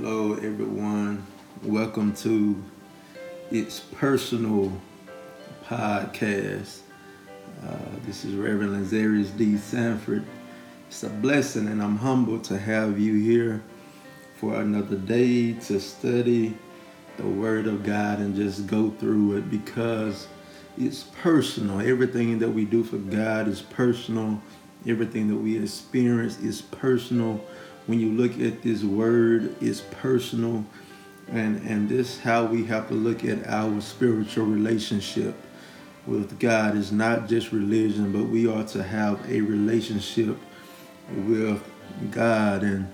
Hello, everyone. Welcome to It's Personal Podcast. Uh, this is Reverend Lazarus D. Sanford. It's a blessing, and I'm humbled to have you here for another day to study the Word of God and just go through it because it's personal. Everything that we do for God is personal. Everything that we experience is personal when you look at this word, it's personal. And, and this how we have to look at our spiritual relationship with God. is not just religion, but we are to have a relationship with God. And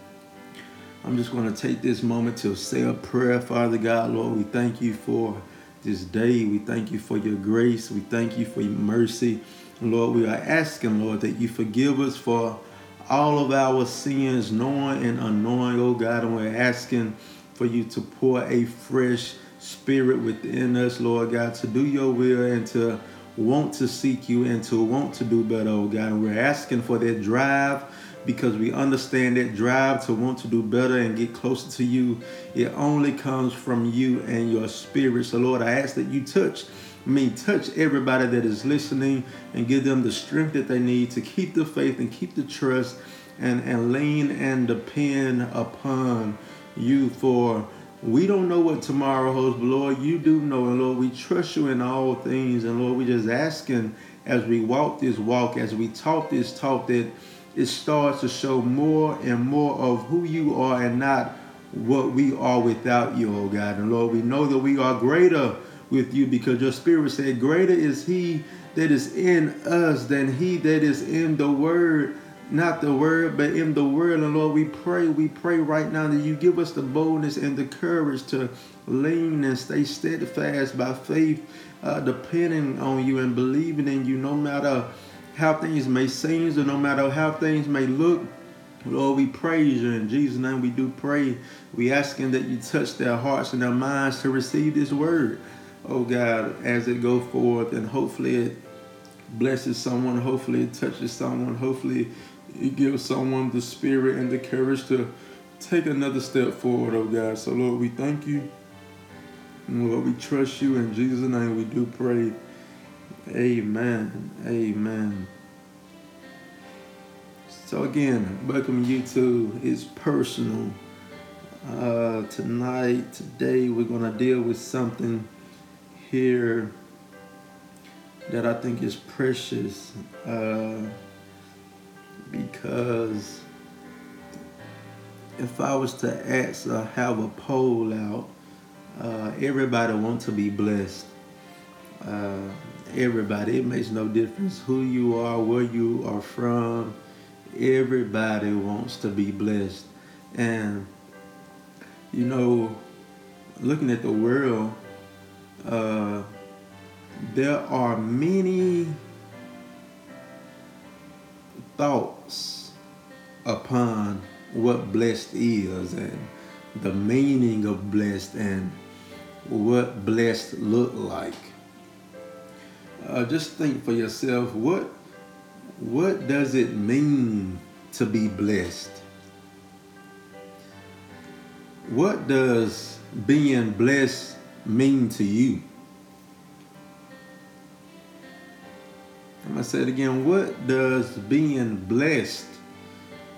I'm just going to take this moment to say a prayer, Father God, Lord. We thank you for this day. We thank you for your grace. We thank you for your mercy. Lord, we are asking, Lord, that you forgive us for all of our sins, knowing and unknowing, oh God, and we're asking for you to pour a fresh spirit within us, Lord God, to do your will and to want to seek you and to want to do better, oh God. And we're asking for that drive because we understand that drive to want to do better and get closer to you. It only comes from you and your spirit. So, Lord, I ask that you touch me, touch everybody that is listening and give them the strength that they need to keep the faith and keep the trust and, and lean and depend upon you for we don't know what tomorrow holds, but Lord, you do know. And Lord, we trust you in all things. And Lord, we just asking as we walk this walk, as we talk this talk, that it starts to show more and more of who you are and not what we are without you, oh God. And Lord, we know that we are greater with you because your spirit said, Greater is he that is in us than he that is in the word. Not the word, but in the word. And Lord, we pray, we pray right now that you give us the boldness and the courage to lean and stay steadfast by faith, uh, depending on you and believing in you no matter how things may seem or no matter how things may look. Lord, we praise you. In Jesus' name we do pray. We asking that you touch their hearts and their minds to receive this word oh God, as it go forth and hopefully it blesses someone, hopefully it touches someone, hopefully it gives someone the spirit and the courage to take another step forward, oh God. So Lord, we thank you. Lord, we trust you. In Jesus' name we do pray. Amen. Amen. So again, welcome you to It's Personal. Uh, tonight, today, we're going to deal with something here that I think is precious uh, because if I was to ask or have a poll out, uh, everybody wants to be blessed. Uh, everybody, it makes no difference who you are, where you are from. Everybody wants to be blessed. And, you know, looking at the world, uh, there are many thoughts upon what blessed is and the meaning of blessed and what blessed look like. Uh, just think for yourself what what does it mean to be blessed? What does being blessed mean to you? I'm to say it again. What does being blessed,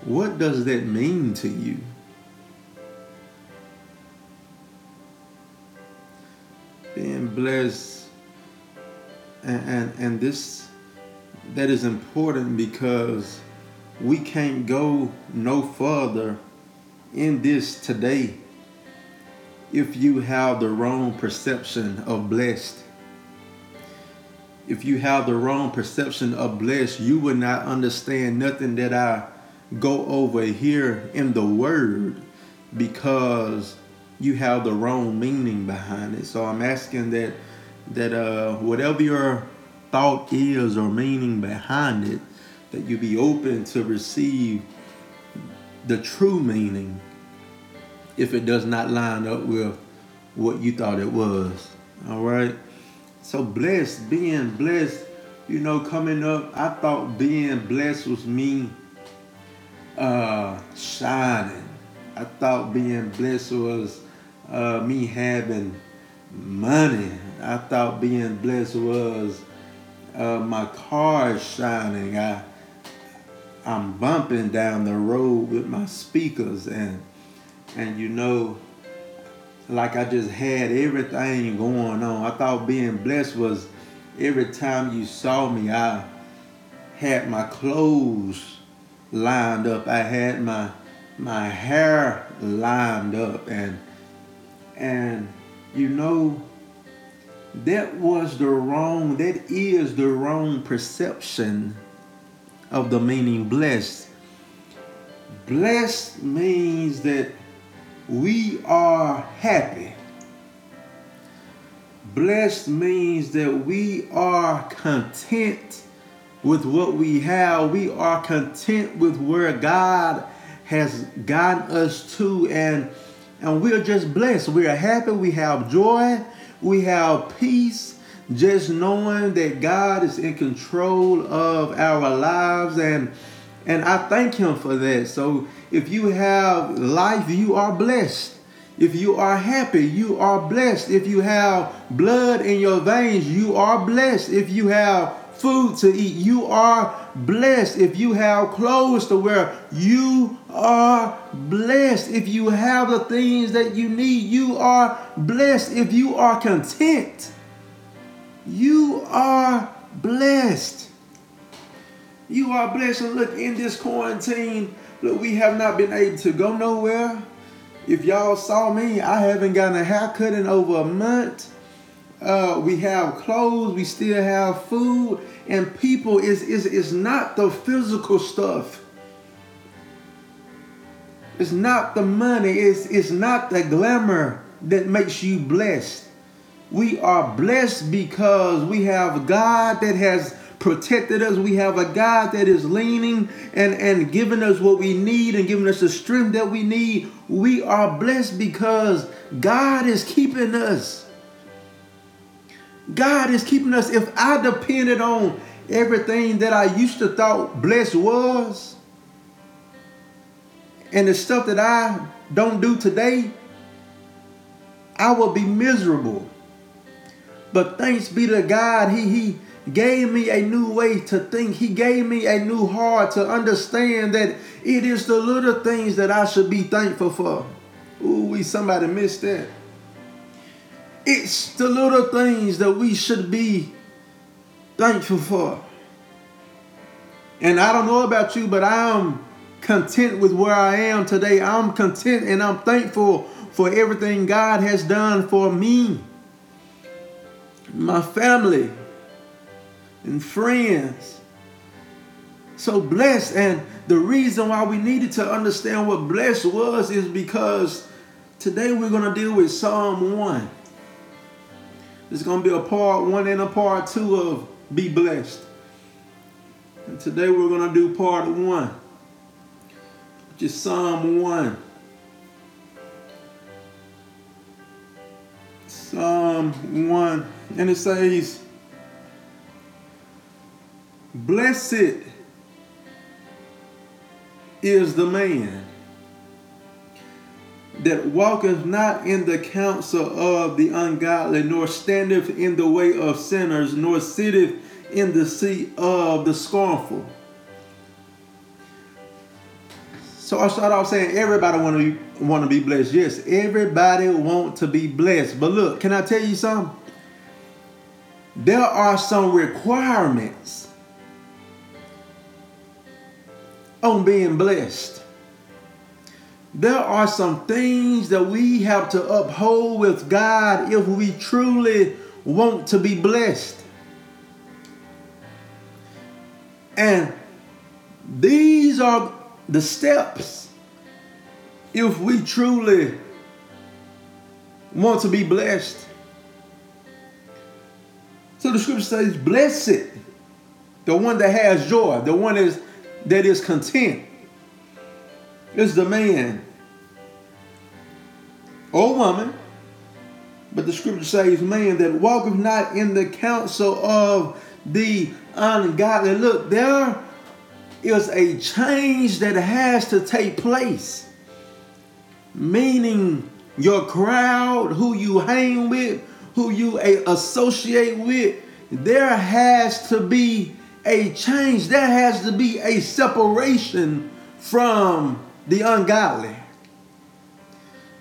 what does that mean to you? Being blessed, and, and, and this, that is important because we can't go no further in this today if you have the wrong perception of blessed. If you have the wrong perception of blessed, you will not understand nothing that I go over here in the word because you have the wrong meaning behind it. So I'm asking that that uh, whatever your thought is or meaning behind it, that you be open to receive the true meaning if it does not line up with what you thought it was. All right. So blessed, being blessed, you know, coming up, I thought being blessed was me uh shining. I thought being blessed was uh, me having money. I thought being blessed was uh, my car shining. I I'm bumping down the road with my speakers and and you know like I just had everything going on. I thought being blessed was every time you saw me I had my clothes lined up. I had my my hair lined up and and you know that was the wrong that is the wrong perception of the meaning blessed blessed means that we are happy blessed means that we are content with what we have we are content with where god has gotten us to and and we're just blessed. We are happy. We have joy. We have peace. Just knowing that God is in control of our lives and and I thank him for that. So if you have life, you are blessed. If you are happy, you are blessed. If you have blood in your veins, you are blessed. If you have food to eat. You are blessed if you have clothes to wear. You are blessed if you have the things that you need. You are blessed if you are content. You are blessed. You are blessed. And look, in this quarantine, look, we have not been able to go nowhere. If y'all saw me, I haven't gotten a haircut in over a month. Uh, we have clothes, we still have food, and people is is is not the physical stuff. It's not the money, it's it's not the glamour that makes you blessed. We are blessed because we have God that has protected us. We have a God that is leaning and, and giving us what we need and giving us the strength that we need. We are blessed because God is keeping us. God is keeping us. If I depended on everything that I used to thought blessed was, and the stuff that I don't do today, I will be miserable. But thanks be to God, He He gave me a new way to think. He gave me a new heart to understand that it is the little things that I should be thankful for. Ooh, we somebody missed that. It's the little things that we should be thankful for. And I don't know about you, but I'm content with where I am today. I'm content and I'm thankful for everything God has done for me, my family, and friends. So blessed. And the reason why we needed to understand what blessed was is because today we're going to deal with Psalm 1. It's going to be a part one and a part two of Be Blessed. And today we're going to do part one, which is Psalm 1. Psalm 1. And it says, Blessed is the man that walketh not in the counsel of the ungodly, nor standeth in the way of sinners, nor sitteth in the seat of the scornful. So I started off saying everybody want to want to be blessed. Yes, everybody want to be blessed. But look, can I tell you something? There are some requirements on being blessed there are some things that we have to uphold with God if we truly want to be blessed. And these are the steps if we truly want to be blessed. So the scripture says, Blessed, the one that has joy, the one is, that is content, is the man or woman, but the scripture says, man that walketh not in the counsel of the ungodly. Look, there is a change that has to take place meaning your crowd, who you hang with, who you associate with, there has to be a change. There has to be a separation from the ungodly.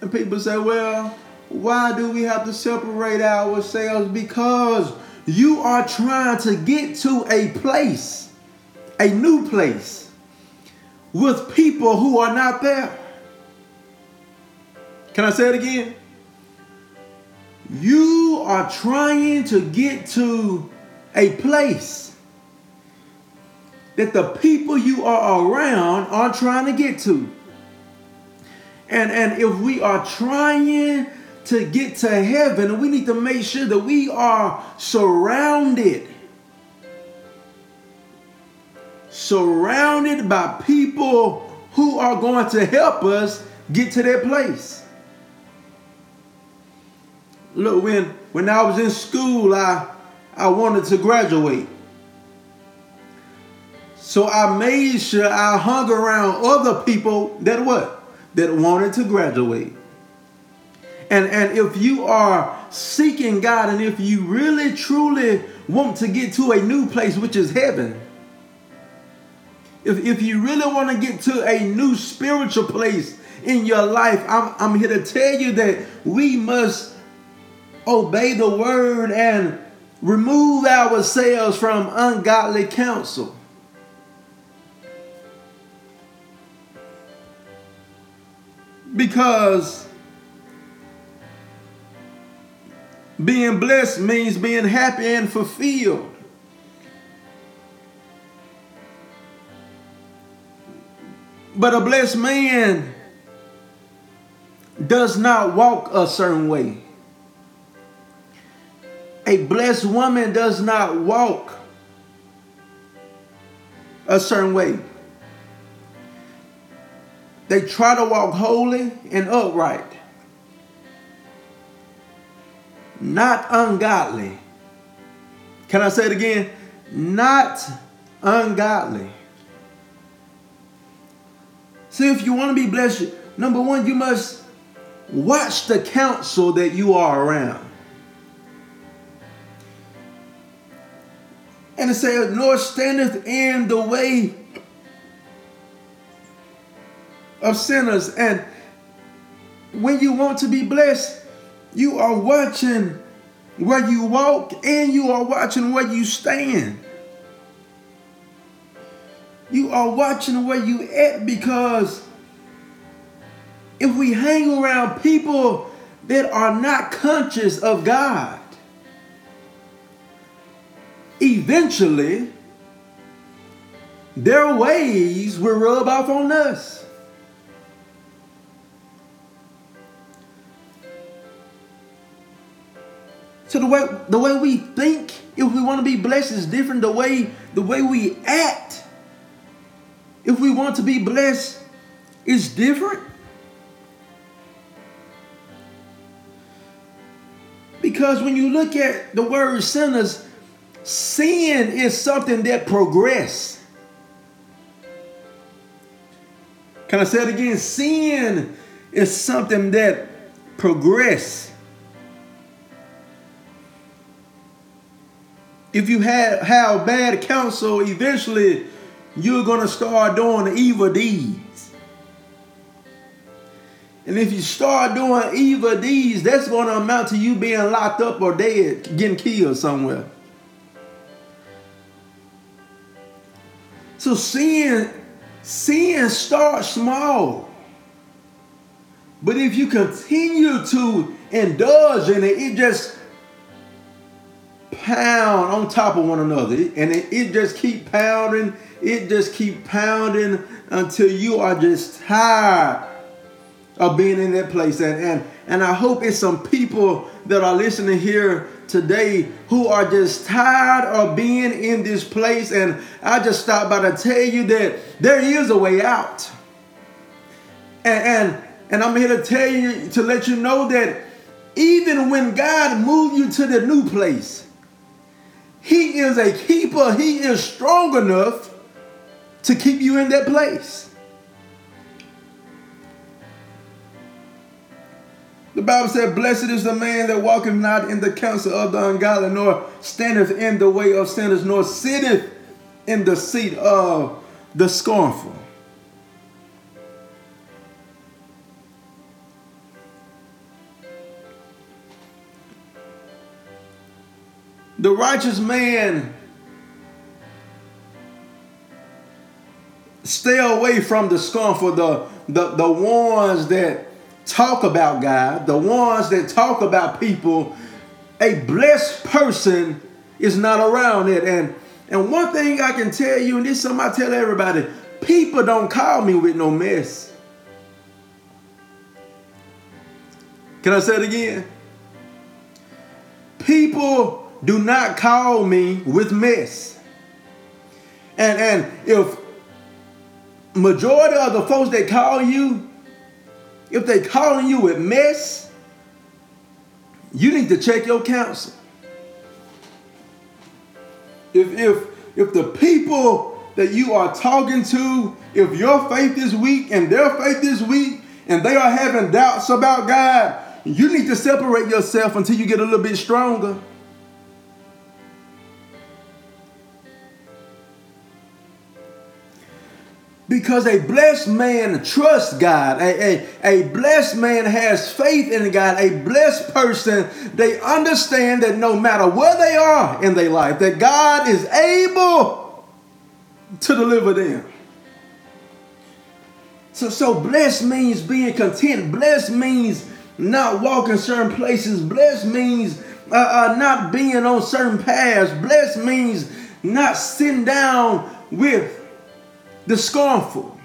And people say, well, why do we have to separate ourselves? Because you are trying to get to a place, a new place, with people who are not there. Can I say it again? You are trying to get to a place that the people you are around are trying to get to. And, and if we are trying to get to heaven, we need to make sure that we are surrounded. Surrounded by people who are going to help us get to that place. Look, when when I was in school, I I wanted to graduate. So I made sure I hung around other people that what? That wanted to graduate. And, and if you are seeking God and if you really truly want to get to a new place, which is heaven, if, if you really want to get to a new spiritual place in your life, I'm, I'm here to tell you that we must obey the word and remove ourselves from ungodly counsel. Because being blessed means being happy and fulfilled. But a blessed man does not walk a certain way. A blessed woman does not walk a certain way. They try to walk holy and upright, not ungodly. Can I say it again? Not ungodly. See, if you want to be blessed, number one, you must watch the counsel that you are around. And it says, nor standeth in the way of sinners. And when you want to be blessed, you are watching where you walk and you are watching where you stand. You are watching where you at because if we hang around people that are not conscious of God, eventually their ways will rub off on us. The way the way we think, if we want to be blessed, is different. The way the way we act, if we want to be blessed, is different. Because when you look at the word sinners, sin is something that progress. Can I say it again? Sin is something that progress. If you have, have bad counsel, eventually you're going to start doing evil deeds. And if you start doing evil deeds, that's going to amount to you being locked up or dead, getting killed somewhere. So sin, sin starts small. But if you continue to indulge in it, it just pound on top of one another. And it, it just keep pounding, it just keep pounding until you are just tired of being in that place. And, and, and I hope it's some people that are listening here today who are just tired of being in this place. And I just stopped by to tell you that there is a way out. And, and, and I'm here to tell you, to let you know that even when God moved you to the new place, He is a keeper. He is strong enough to keep you in that place. The Bible said, Blessed is the man that walketh not in the counsel of the ungodly, nor standeth in the way of sinners, nor sitteth in the seat of the scornful. The righteous man stay away from the scornful, the, the, the ones that talk about God, the ones that talk about people. A blessed person is not around it. And and one thing I can tell you, and this is something I tell everybody, people don't call me with no mess. Can I say it again? People do not call me with mess. And and if majority of the folks that call you, if they calling you with mess, you need to check your counsel. If if if the people that you are talking to, if your faith is weak and their faith is weak, and they are having doubts about God, you need to separate yourself until you get a little bit stronger. Because a blessed man trusts God. A, a, a blessed man has faith in God. A blessed person, they understand that no matter where they are in their life, that God is able to deliver them. So, so blessed means being content. Blessed means not walking certain places. Blessed means uh, uh, not being on certain paths. Blessed means not sitting down with the scornful.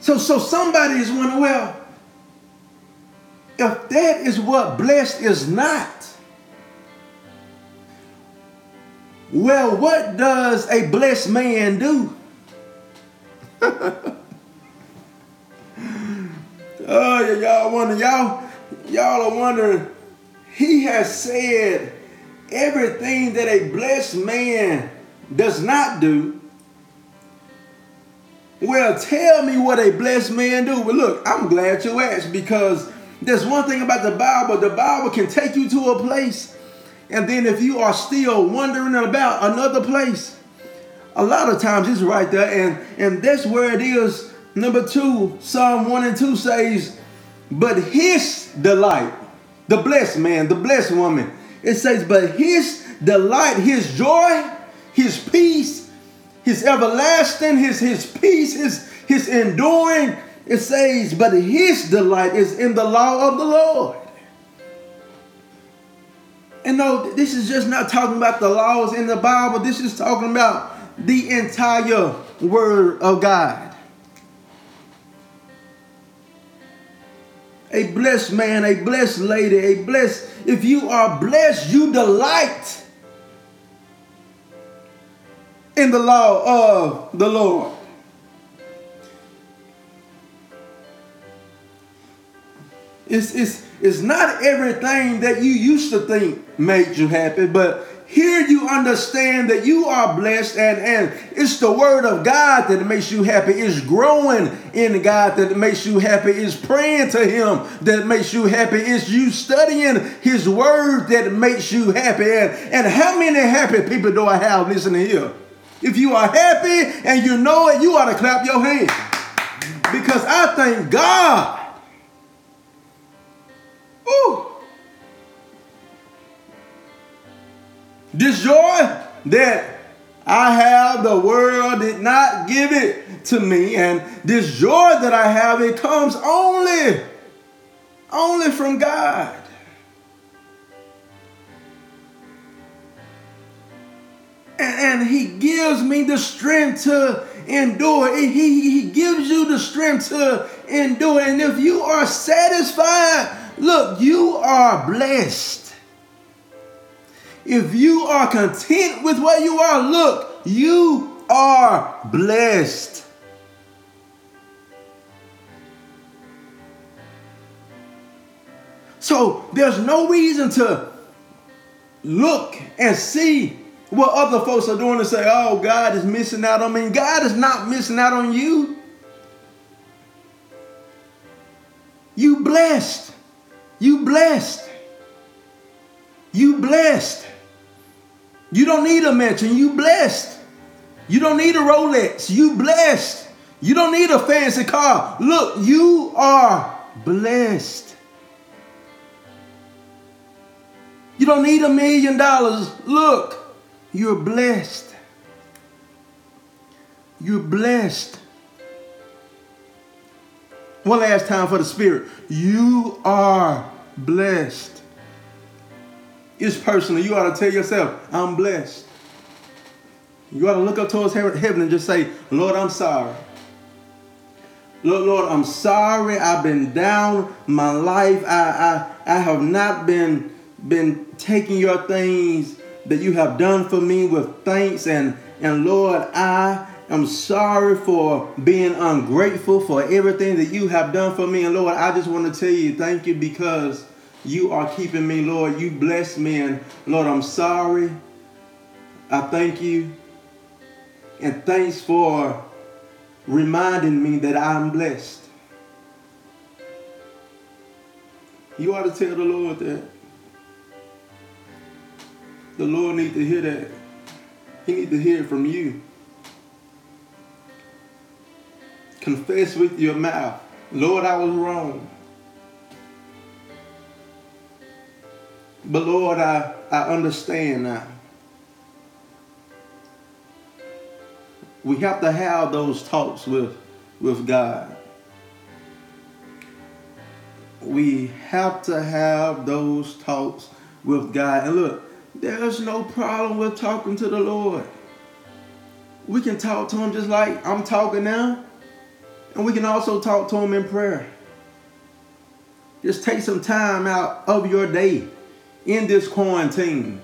So, so somebody is wondering, well, if that is what blessed is not, well, what does a blessed man do? oh, y'all wonder, y'all, y'all are wondering. He has said everything that a blessed man does not do, well, tell me what a blessed man do. But look, I'm glad you asked because there's one thing about the Bible. The Bible can take you to a place, and then if you are still wondering about another place, a lot of times it's right there, and and that's where it is. Number two, Psalm one and two says, "But his delight, the blessed man, the blessed woman." It says, "But his delight, his joy." His peace, his everlasting, his, his peace, his, his enduring. It says, but his delight is in the law of the Lord. And no, this is just not talking about the laws in the Bible. This is talking about the entire word of God. A blessed man, a blessed lady, a blessed, if you are blessed, you delight in the law of the Lord. It's, it's, it's not everything that you used to think made you happy, but here you understand that you are blessed and, and it's the word of God that makes you happy. It's growing in God that makes you happy. It's praying to him that makes you happy. It's you studying his word that makes you happy. And, and how many happy people do I have listening here? If you are happy and you know it, you ought to clap your hands. Because I thank God. Ooh. This joy that I have, the world did not give it to me. And this joy that I have, it comes only, only from God. And, and he gives me the strength to endure. He, he gives you the strength to endure. And if you are satisfied, look, you are blessed. If you are content with where you are, look, you are blessed. So there's no reason to look and see what other folks are doing to say, oh, God is missing out on me. God is not missing out on you. You blessed. You blessed. You blessed. You don't need a mansion. You blessed. You don't need a Rolex. You blessed. You don't need a fancy car. Look, you are blessed. You don't need a million dollars. Look, you're blessed. You're blessed. One last time for the Spirit. You are blessed. It's personal. You ought to tell yourself, I'm blessed. You ought to look up towards heaven and just say, Lord, I'm sorry. Lord, Lord, I'm sorry. I've been down my life. I, I, I have not been, been taking your things that you have done for me with thanks. And, and Lord, I am sorry for being ungrateful for everything that you have done for me. And Lord, I just want to tell you thank you because you are keeping me, Lord. You bless me. And Lord, I'm sorry. I thank you. And thanks for reminding me that I'm blessed. You ought to tell the Lord that. The Lord needs to hear that. He needs to hear it from you. Confess with your mouth, Lord, I was wrong. But Lord, I, I understand now. We have to have those talks with, with God. We have to have those talks with God. And look, there's no problem with talking to the Lord. We can talk to Him just like I'm talking now. And we can also talk to Him in prayer. Just take some time out of your day in this quarantine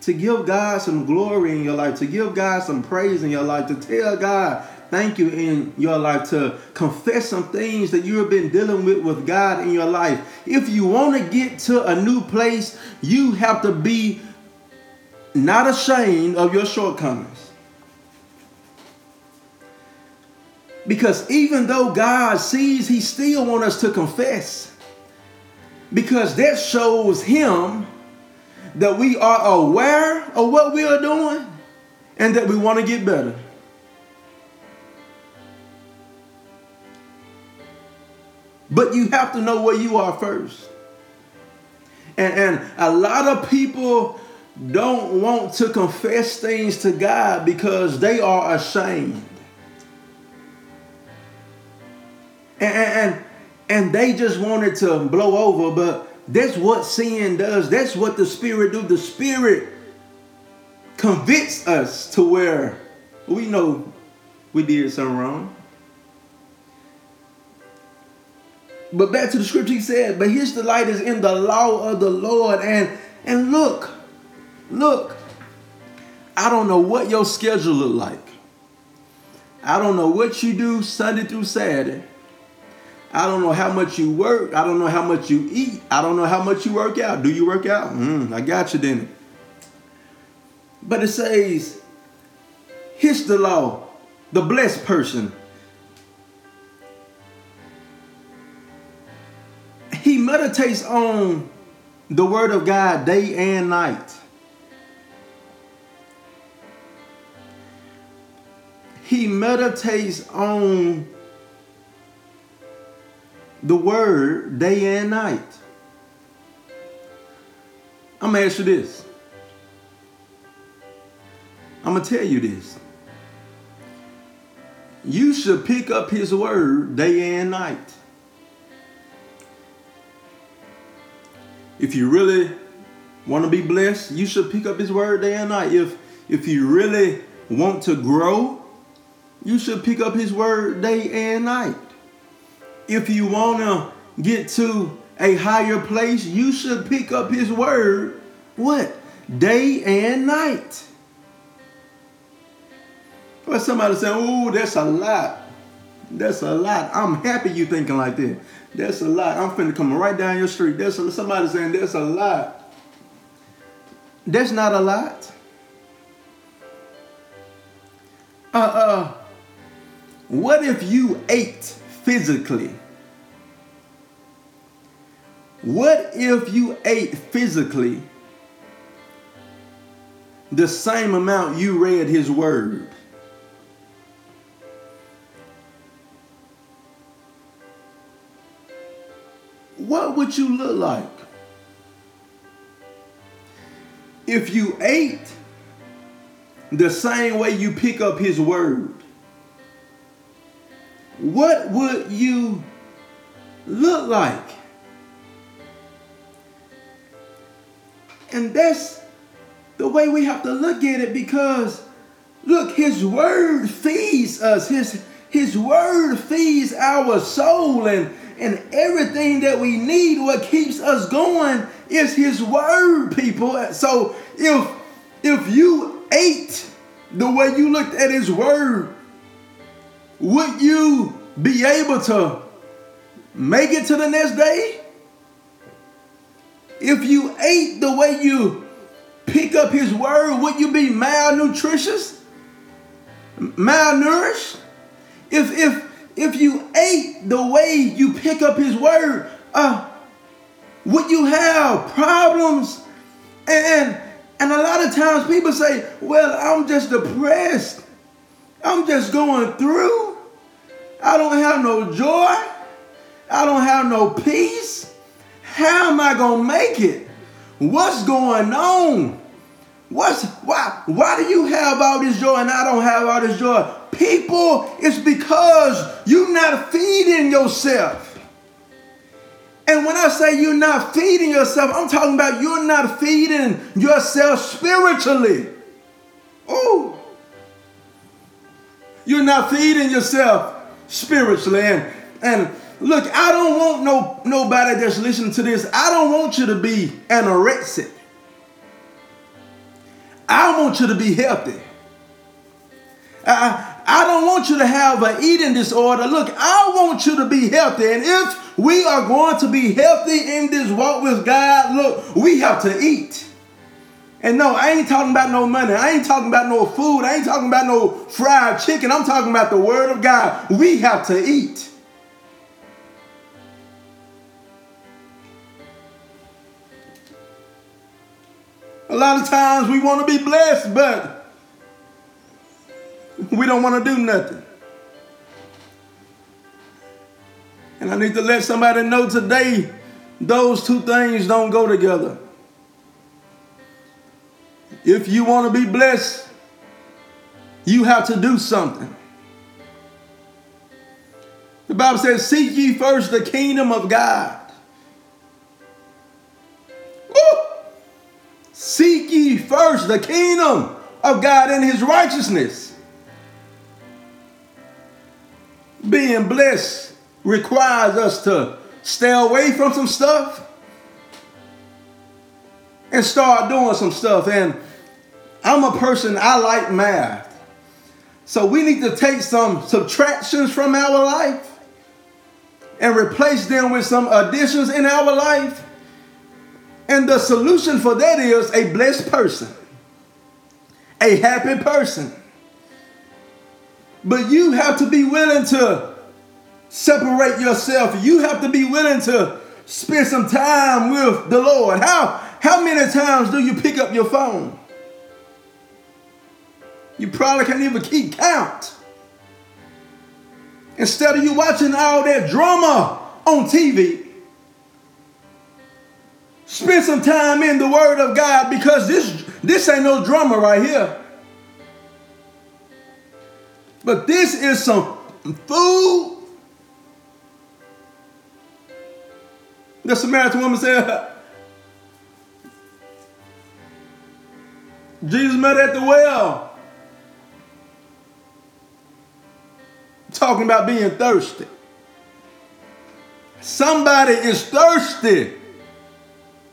to give God some glory in your life, to give God some praise in your life, to tell God thank you in your life, to confess some things that you have been dealing with with God in your life. If you want to get to a new place, you have to be not ashamed of your shortcomings. Because even though God sees, He still wants us to confess. Because that shows Him that we are aware of what we are doing and that we want to get better. But you have to know where you are first. And, and a lot of people don't want to confess things to God because they are ashamed. And, and, and they just wanted to blow over, but that's what sin does. That's what the Spirit do. The Spirit convicts us to where we know we did something wrong. But back to the scripture, he said, "But his delight is in the law of the Lord." And and look, look, I don't know what your schedule look like. I don't know what you do Sunday through Saturday. I don't know how much you work. I don't know how much you eat. I don't know how much you work out. Do you work out? Mm, I got you then. But it says, here's the law, the blessed person. Meditates on um, the word of God day and night. He meditates on the word day and night. I'm gonna ask you this. I'm gonna tell you this. You should pick up his word day and night. If you really want to be blessed, you should pick up his word day and night. If if you really want to grow, you should pick up his word day and night if you want to get to a higher place, you should pick up his word what? Day and night. But somebody saying, oh, that's a lot. That's a lot. I'm happy you thinking like that. That's a lot. I'm finna come right down your street. That's a, somebody saying that's a lot. That's not a lot. Uh uh. What if you ate physically What if you ate physically the same amount you read his word? Would you look like? If you ate the same way you pick up his word, what would you look like? And that's the way we have to look at it because look, his word feeds us. His his word feeds our soul and and everything that we need what keeps us going is his word people so if if you ate the way you looked at his word would you be able to make it to the next day if you ate the way you pick up his word, would you be malnutritious? Malnourished? If if if you ate the way you pick up his word, uh, would you have problems? And and a lot of times people say, well, I'm just depressed. I'm just going through. I don't have no joy. I don't have no peace. How am I gonna make it? What's going on? What's why why do you have all this joy and I don't have all this joy? People, it's because you're not feeding yourself. And when I say you're not feeding yourself, I'm talking about you're not feeding yourself spiritually. Oh. You're not feeding yourself spiritually. And, and Look, I don't want no nobody that's listening to this. I don't want you to be anorexic. I want you to be healthy. I don't want you to have an eating disorder. Look, I want you to be healthy. And if we are going to be healthy in this walk with God, look, we have to eat. And no, I ain't talking about no money. I ain't talking about no food. I ain't talking about no fried chicken. I'm talking about the word of God. We have to eat. A lot of times we want to be blessed, but we don't want to do nothing. And I need to let somebody know today those two things don't go together. If you want to be blessed, you have to do something. The Bible says, Seek ye first the kingdom of God Woo! Seek ye first the kingdom of God and his righteousness. Being blessed requires us to stay away from some stuff and start doing some stuff. And I'm a person, I like math. So we need to take some subtractions from our life and replace them with some additions in our life and the solution for that is a blessed person, a happy person. But you have to be willing to separate yourself. You have to be willing to spend some time with the Lord. How, how many times do you pick up your phone? You probably can't even keep count. Instead of you watching all that drama on TV, Spend some time in the Word of God because this, this ain't no drama right here. But this is some food. The Samaritan woman said, Jesus met at the well. Talking about being thirsty. Somebody is thirsty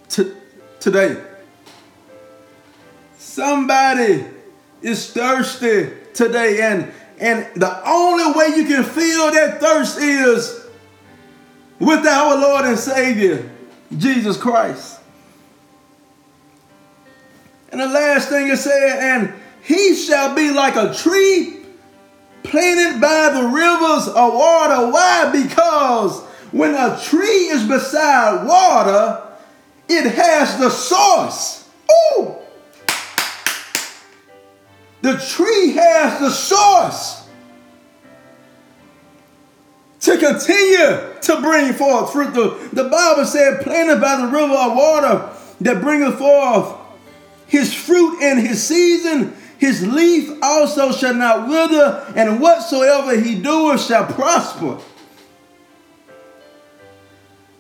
to, today. Somebody is thirsty today, and and the only way you can feel that thirst is with our Lord and Savior, Jesus Christ. And the last thing it said, and he shall be like a tree planted by the rivers of water. Why? Because when a tree is beside water, it has the source. Ooh! The tree has the source to continue to bring forth fruit. The, the Bible said, planted by the river of water that bringeth forth his fruit in his season, his leaf also shall not wither, and whatsoever he doeth shall prosper.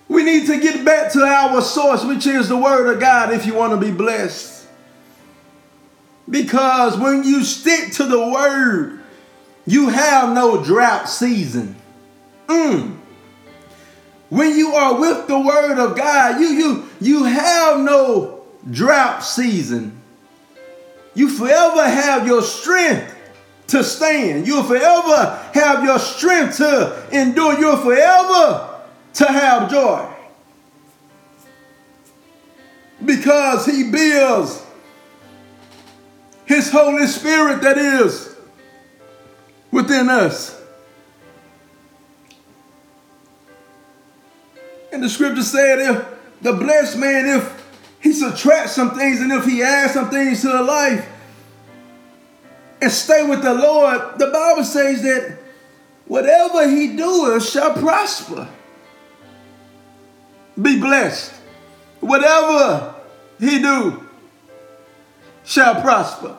We need to get back to our source, which is the word of God, if you want to be blessed. Because when you stick to the word, you have no drought season. Mm. When you are with the word of God, you you you have no drought season. You forever have your strength to stand. You'll forever have your strength to endure. You'll forever to have joy. Because he builds his Holy Spirit that is within us. And the scripture said, if the blessed man, if he subtracts some things and if he adds some things to the life and stay with the Lord, the Bible says that whatever he doeth shall prosper. Be blessed. Whatever he do shall prosper.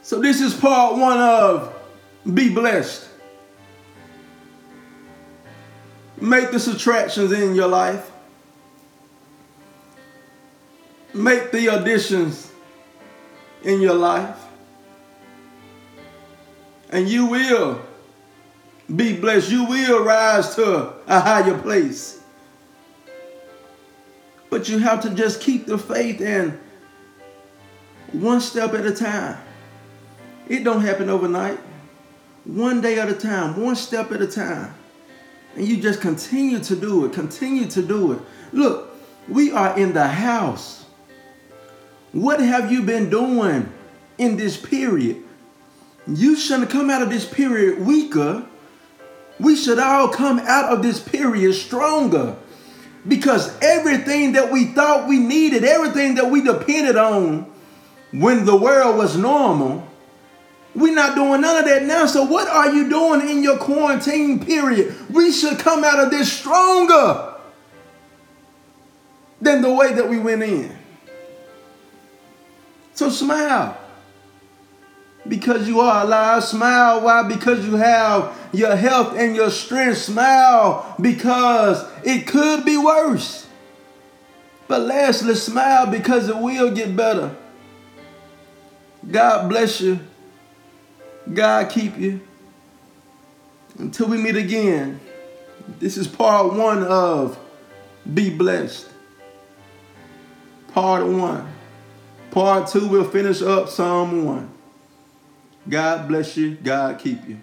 So this is part one of be blessed. Make the subtractions in your life. Make the additions in your life. And you will be blessed. You will rise to a higher place. But you have to just keep the faith and one step at a time. It don't happen overnight. One day at a time, one step at a time. And you just continue to do it, continue to do it. Look, we are in the house. What have you been doing in this period? You shouldn't come out of this period weaker. We should all come out of this period stronger. Because everything that we thought we needed, everything that we depended on when the world was normal, we're not doing none of that now. So, what are you doing in your quarantine period? We should come out of this stronger than the way that we went in. So, smile because you are alive. Smile. Why? Because you have your health and your strength. Smile because it could be worse. But lastly, smile because it will get better. God bless you. God keep you. Until we meet again, this is part one of Be Blessed. Part one. Part two, we'll finish up Psalm one. God bless you. God keep you.